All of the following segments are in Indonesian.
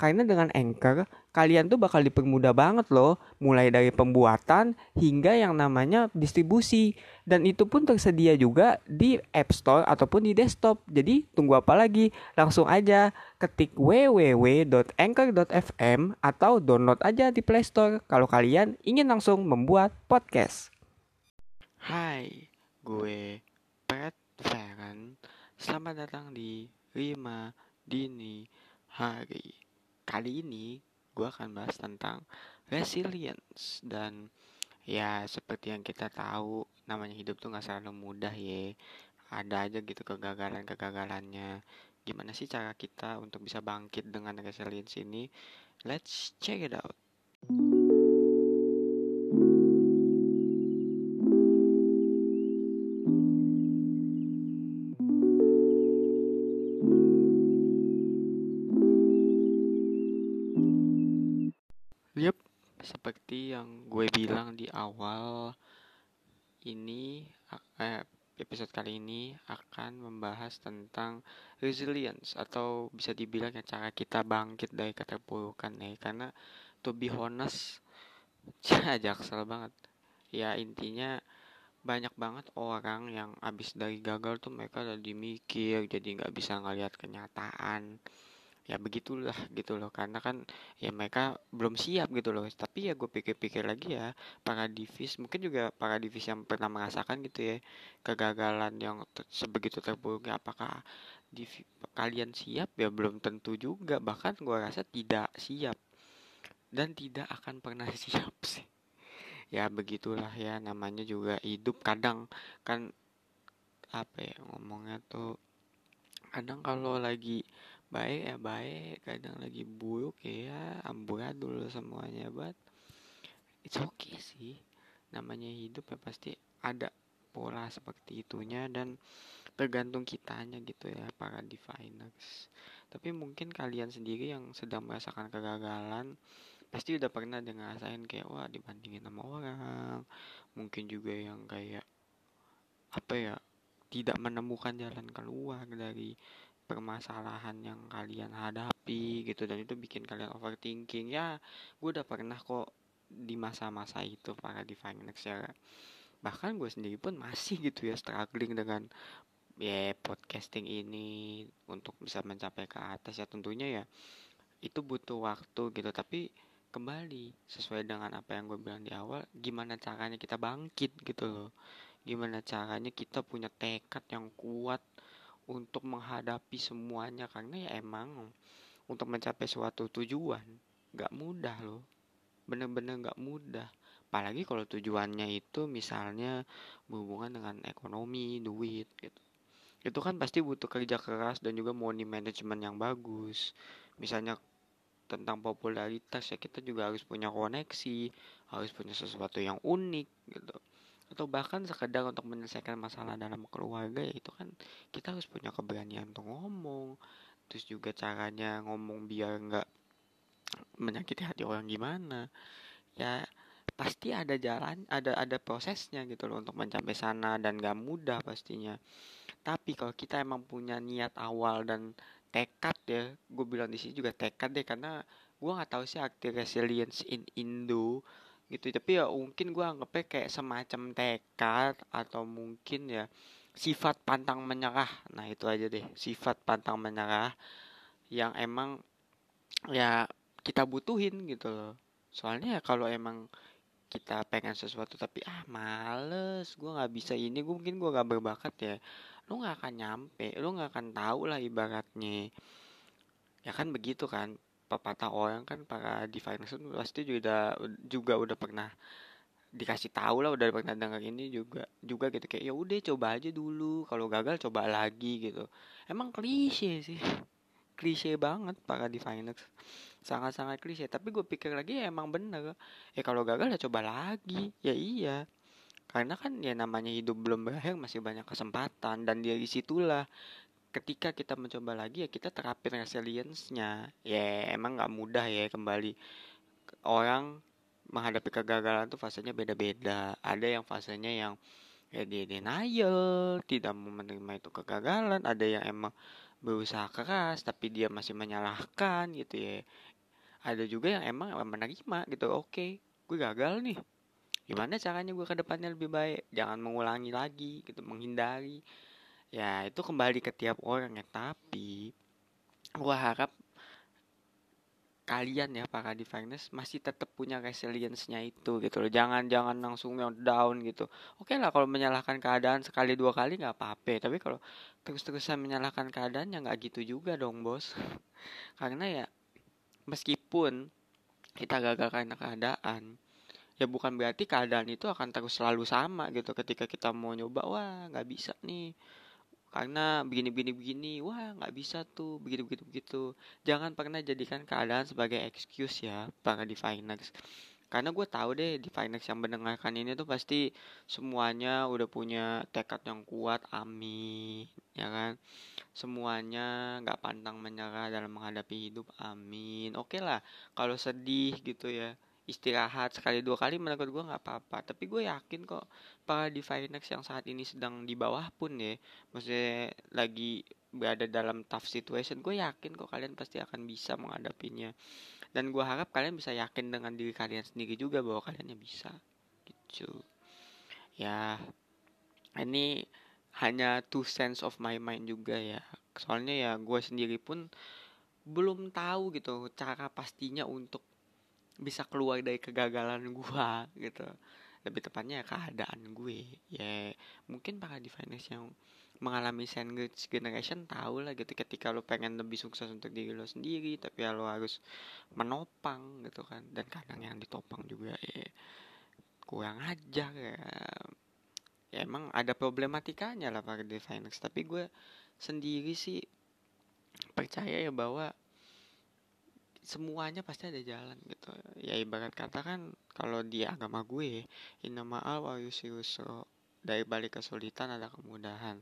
Karena dengan Anchor, kalian tuh bakal dipermudah banget loh, mulai dari pembuatan hingga yang namanya distribusi. Dan itu pun tersedia juga di App Store ataupun di desktop. Jadi tunggu apa lagi? Langsung aja ketik www.anchor.fm atau download aja di Play Store kalau kalian ingin langsung membuat podcast. Hai, gue Pat Feren. Selamat datang di 5 Dini Hari. Kali ini gue akan bahas tentang resilience dan ya seperti yang kita tahu namanya hidup tuh gak selalu mudah ya. Ada aja gitu kegagalan-kegagalannya. Gimana sih cara kita untuk bisa bangkit dengan resilience ini? Let's check it out. Yep, seperti yang gue bilang di awal ini eh, episode kali ini akan membahas tentang resilience atau bisa dibilang ya cara kita bangkit dari keterpurukan ya karena to be honest jaksel banget. Ya intinya banyak banget orang yang abis dari gagal tuh mereka udah dimikir jadi nggak bisa ngelihat kenyataan ya begitulah gitu loh. Karena kan ya mereka belum siap gitu loh. Tapi ya gue pikir-pikir lagi ya para divis mungkin juga para divis yang pernah merasakan gitu ya kegagalan yang ter sebegitu terburuknya apakah div kalian siap? Ya belum tentu juga. Bahkan gue rasa tidak siap. Dan tidak akan pernah siap sih. Ya begitulah ya. Namanya juga hidup. Kadang kan apa ya ngomongnya tuh kadang kalau lagi baik ya baik. Kadang lagi buruk ya. Amburadul semuanya but it's okay sih. Namanya hidup ya pasti ada pola seperti itunya dan tergantung kitanya gitu ya para diviners. Tapi mungkin kalian sendiri yang sedang merasakan kegagalan pasti udah pernah dengar ngerasain kayak wah dibandingin sama orang. Mungkin juga yang kayak apa ya tidak menemukan jalan keluar dari permasalahan yang kalian hadapi gitu dan itu bikin kalian overthinking. Ya gue udah pernah kok di masa-masa itu para divine ya. Bahkan gue sendiri pun masih gitu ya struggling dengan ya podcasting ini untuk bisa mencapai ke atas ya tentunya ya. Itu butuh waktu gitu. Tapi kembali sesuai dengan apa yang gue bilang di awal gimana caranya kita bangkit gitu loh. Gimana caranya kita punya tekad yang kuat untuk menghadapi semuanya karena ya emang untuk mencapai suatu tujuan gak mudah loh. Bener-bener gak mudah. Apalagi kalau tujuannya itu misalnya berhubungan dengan ekonomi duit gitu. Itu kan pasti butuh kerja keras dan juga money management yang bagus. Misalnya tentang popularitas ya kita juga harus punya koneksi harus punya sesuatu yang unik gitu atau bahkan sekedar untuk menyelesaikan masalah dalam keluarga ya itu kan kita harus punya keberanian untuk ngomong. Terus juga caranya ngomong biar nggak menyakiti hati orang gimana ya pasti ada jalan ada ada prosesnya gitu loh untuk mencapai sana dan gak mudah pastinya. Tapi kalau kita emang punya niat awal dan tekad ya gue bilang di sini juga tekad deh karena gue nggak tahu sih arti resilience in Indo gitu. Tapi ya mungkin gue anggapnya kayak semacam tekad atau mungkin ya sifat pantang menyerah. Nah itu aja deh sifat pantang menyerah yang emang ya kita butuhin gitu loh. Soalnya ya kalau emang kita pengen sesuatu tapi ah males gue nggak bisa ini gue mungkin gue gak berbakat ya lu nggak akan nyampe lu nggak akan tahu lah ibaratnya. Ya kan begitu kan pepatah orang kan para diviners pasti juga juga udah pernah dikasih tahu lah udah pernah dengar ini juga juga gitu. Kayak ya udah coba aja dulu. Kalau gagal coba lagi gitu. Emang klise sih. Klise banget para diviners. Sangat-sangat klise. Tapi gue pikir lagi ya emang bener. Ya kalau gagal ya coba lagi. Ya iya. Karena kan ya namanya hidup belum berakhir masih banyak kesempatan. Dan dari situlah ketika kita mencoba lagi ya kita terapin resilience-nya. Ya emang nggak mudah ya kembali orang menghadapi kegagalan tuh fasenya beda-beda. Ada yang fasenya yang ya dia denial tidak mau menerima itu kegagalan. Ada yang emang berusaha keras tapi dia masih menyalahkan gitu ya. Ada juga yang emang menerima gitu oke gue gagal nih. Gimana caranya gue ke depannya lebih baik? Jangan mengulangi lagi gitu menghindari ya itu kembali ke tiap orang ya. Tapi gue harap kalian ya para diviners masih tetap punya resilience-nya itu gitu loh. Jangan jangan langsung down gitu. Oke lah kalau menyalahkan keadaan sekali dua kali nggak apa-apa. Tapi kalau terus-terusan menyalahkan keadaan ya nggak gitu juga dong bos. Karena ya meskipun kita gagal karena keadaan ya bukan berarti keadaan itu akan terus selalu sama gitu. Ketika kita mau nyoba wah nggak bisa nih karena begini begini begini wah nggak bisa tuh begitu begitu begitu. Jangan pernah jadikan keadaan sebagai excuse ya para diviners. Karena gue tahu deh diviners yang mendengarkan ini tuh pasti semuanya udah punya tekad yang kuat amin ya kan? Semuanya nggak pantang menyerah dalam menghadapi hidup amin. Oke lah kalau sedih gitu ya istirahat sekali dua kali menurut gue nggak apa-apa. Tapi gue yakin kok para Divinex yang saat ini sedang di bawah pun ya maksudnya lagi berada dalam tough situation gue yakin kok kalian pasti akan bisa menghadapinya. Dan gue harap kalian bisa yakin dengan diri kalian sendiri juga bahwa kaliannya bisa gitu. Ya ini hanya two sense of my mind juga ya. Soalnya ya gue sendiri pun belum tahu gitu cara pastinya untuk bisa keluar dari kegagalan gua gitu. Lebih tepatnya ya keadaan gue ya. Mungkin para diviners yang mengalami sandwich generation tahu lah gitu. Ketika lo pengen lebih sukses untuk diri lo sendiri tapi ya lo harus menopang gitu kan. Dan kadang yang ditopang juga ya kurang ajar ya. Ya emang ada problematikanya lah para diviners tapi gue sendiri sih percaya ya bahwa semuanya pasti ada jalan gitu. Ya ibarat kata kan kalau di agama gue inama al wa yusro dari balik kesulitan ada kemudahan.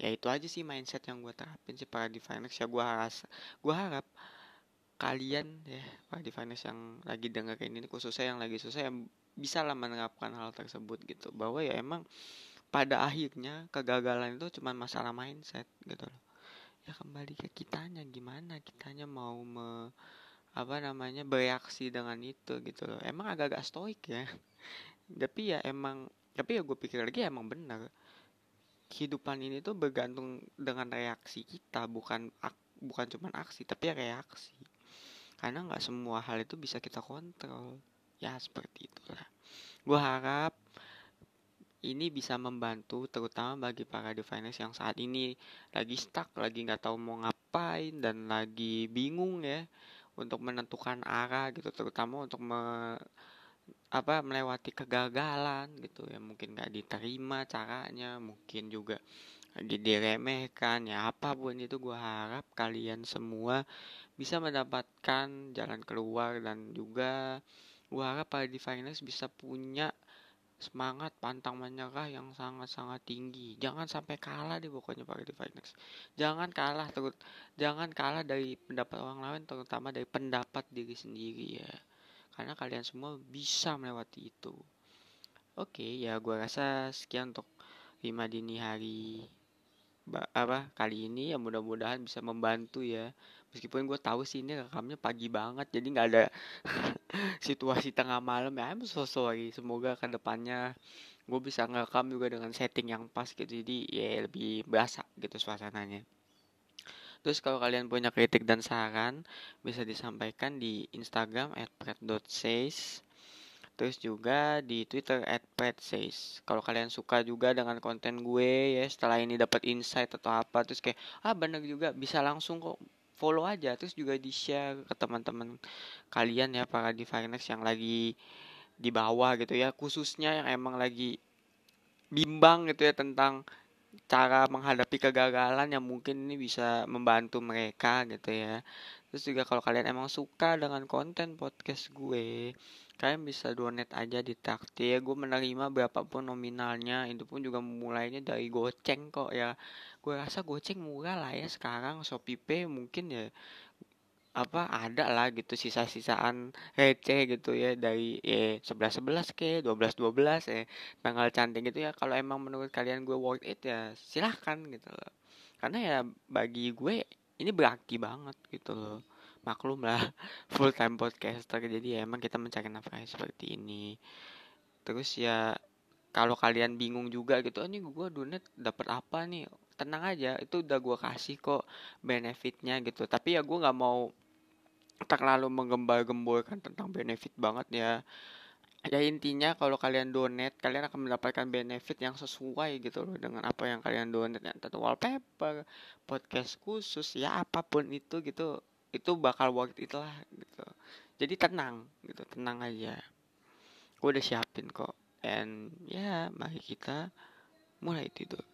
Ya itu aja sih mindset yang gue terapin sih para diviners ya gue harap gue harap kalian ya para diviners yang lagi dengerin ini khususnya yang lagi susah yang bisa lah menerapkan hal tersebut gitu. Bahwa ya emang pada akhirnya kegagalan itu cuma masalah mindset gitu loh. Ya kembali ke kitanya. Gimana kitanya mau me, apa namanya bereaksi dengan itu gitu loh. Emang agak-agak stoik ya. Tapi ya emang tapi ya gue pikir lagi emang benar kehidupan ini tuh bergantung dengan reaksi kita bukan bukan cuma aksi tapi reaksi. Karena nggak semua hal itu bisa kita kontrol. Ya seperti itulah. Gue harap ini bisa membantu terutama bagi para diviners yang saat ini lagi stuck lagi nggak tahu mau ngapain dan lagi bingung ya untuk menentukan arah gitu terutama untuk me, apa melewati kegagalan gitu. Ya mungkin nggak diterima caranya mungkin juga diremehkan ya apa pun itu gue harap kalian semua bisa mendapatkan jalan keluar dan juga gue harap para diviners bisa punya semangat pantang menyerah yang sangat-sangat tinggi. Jangan sampai kalah deh pokoknya para diviners jangan kalah terus jangan kalah dari pendapat orang lain terutama dari pendapat diri sendiri ya. Karena kalian semua bisa melewati itu. Oke ya gue rasa sekian untuk lima dini hari apa kali ini. Ya mudah-mudahan bisa membantu ya meskipun gue tahu sih ini rekamnya pagi banget jadi nggak ada situasi tengah malam ya. I'm so sorry semoga ke depannya gue bisa ngerekam juga dengan setting yang pas gitu. Jadi ya lebih berasa gitu suasananya. Terus kalau kalian punya kritik dan saran bisa disampaikan di Instagram @pret.says terus juga di Twitter @predsays. Kalau kalian suka juga dengan konten gue ya setelah ini dapat insight atau apa terus kayak ah bener juga bisa langsung kok follow aja terus juga di share ke teman-teman kalian ya para divinex yang lagi di bawah gitu ya khususnya yang emang lagi bimbang gitu ya tentang cara menghadapi kegagalan yang mungkin ini bisa membantu mereka gitu ya. Terus juga kalau kalian emang suka dengan konten podcast gue kalian bisa donate aja di traktir gue menerima berapapun nominalnya. Itu pun juga mulainya dari goceng kok ya. Gue rasa goceng murah lah ya sekarang. Shopee mungkin ya apa ada lah gitu. Sisa-sisaan receh gitu ya. Dari eh sebelas sebelas ke dua belas dua belas eh tanggal cantik gitu ya. Kalau emang menurut kalian gue worth it ya silahkan gitu loh. Karena ya bagi gue ini berarti banget gitu loh maklum lah full time podcaster jadi ya emang kita mencari nafkah seperti ini. Terus ya kalau kalian bingung juga gitu ini gue donat dapat apa nih? Tenang aja itu udah gue kasih kok benefitnya gitu. Tapi ya gue nggak mau terlalu menggembar-gemborkan tentang benefit banget ya. Ya intinya kalau kalian donate kalian akan mendapatkan benefit yang sesuai gitu loh dengan apa yang kalian donate ya tentu wallpaper podcast khusus ya apa pun itu gitu itu bakal worth it lah gitu. Jadi tenang gitu. Tenang aja. Gue udah siapin kok. And ya mari kita mulai tidur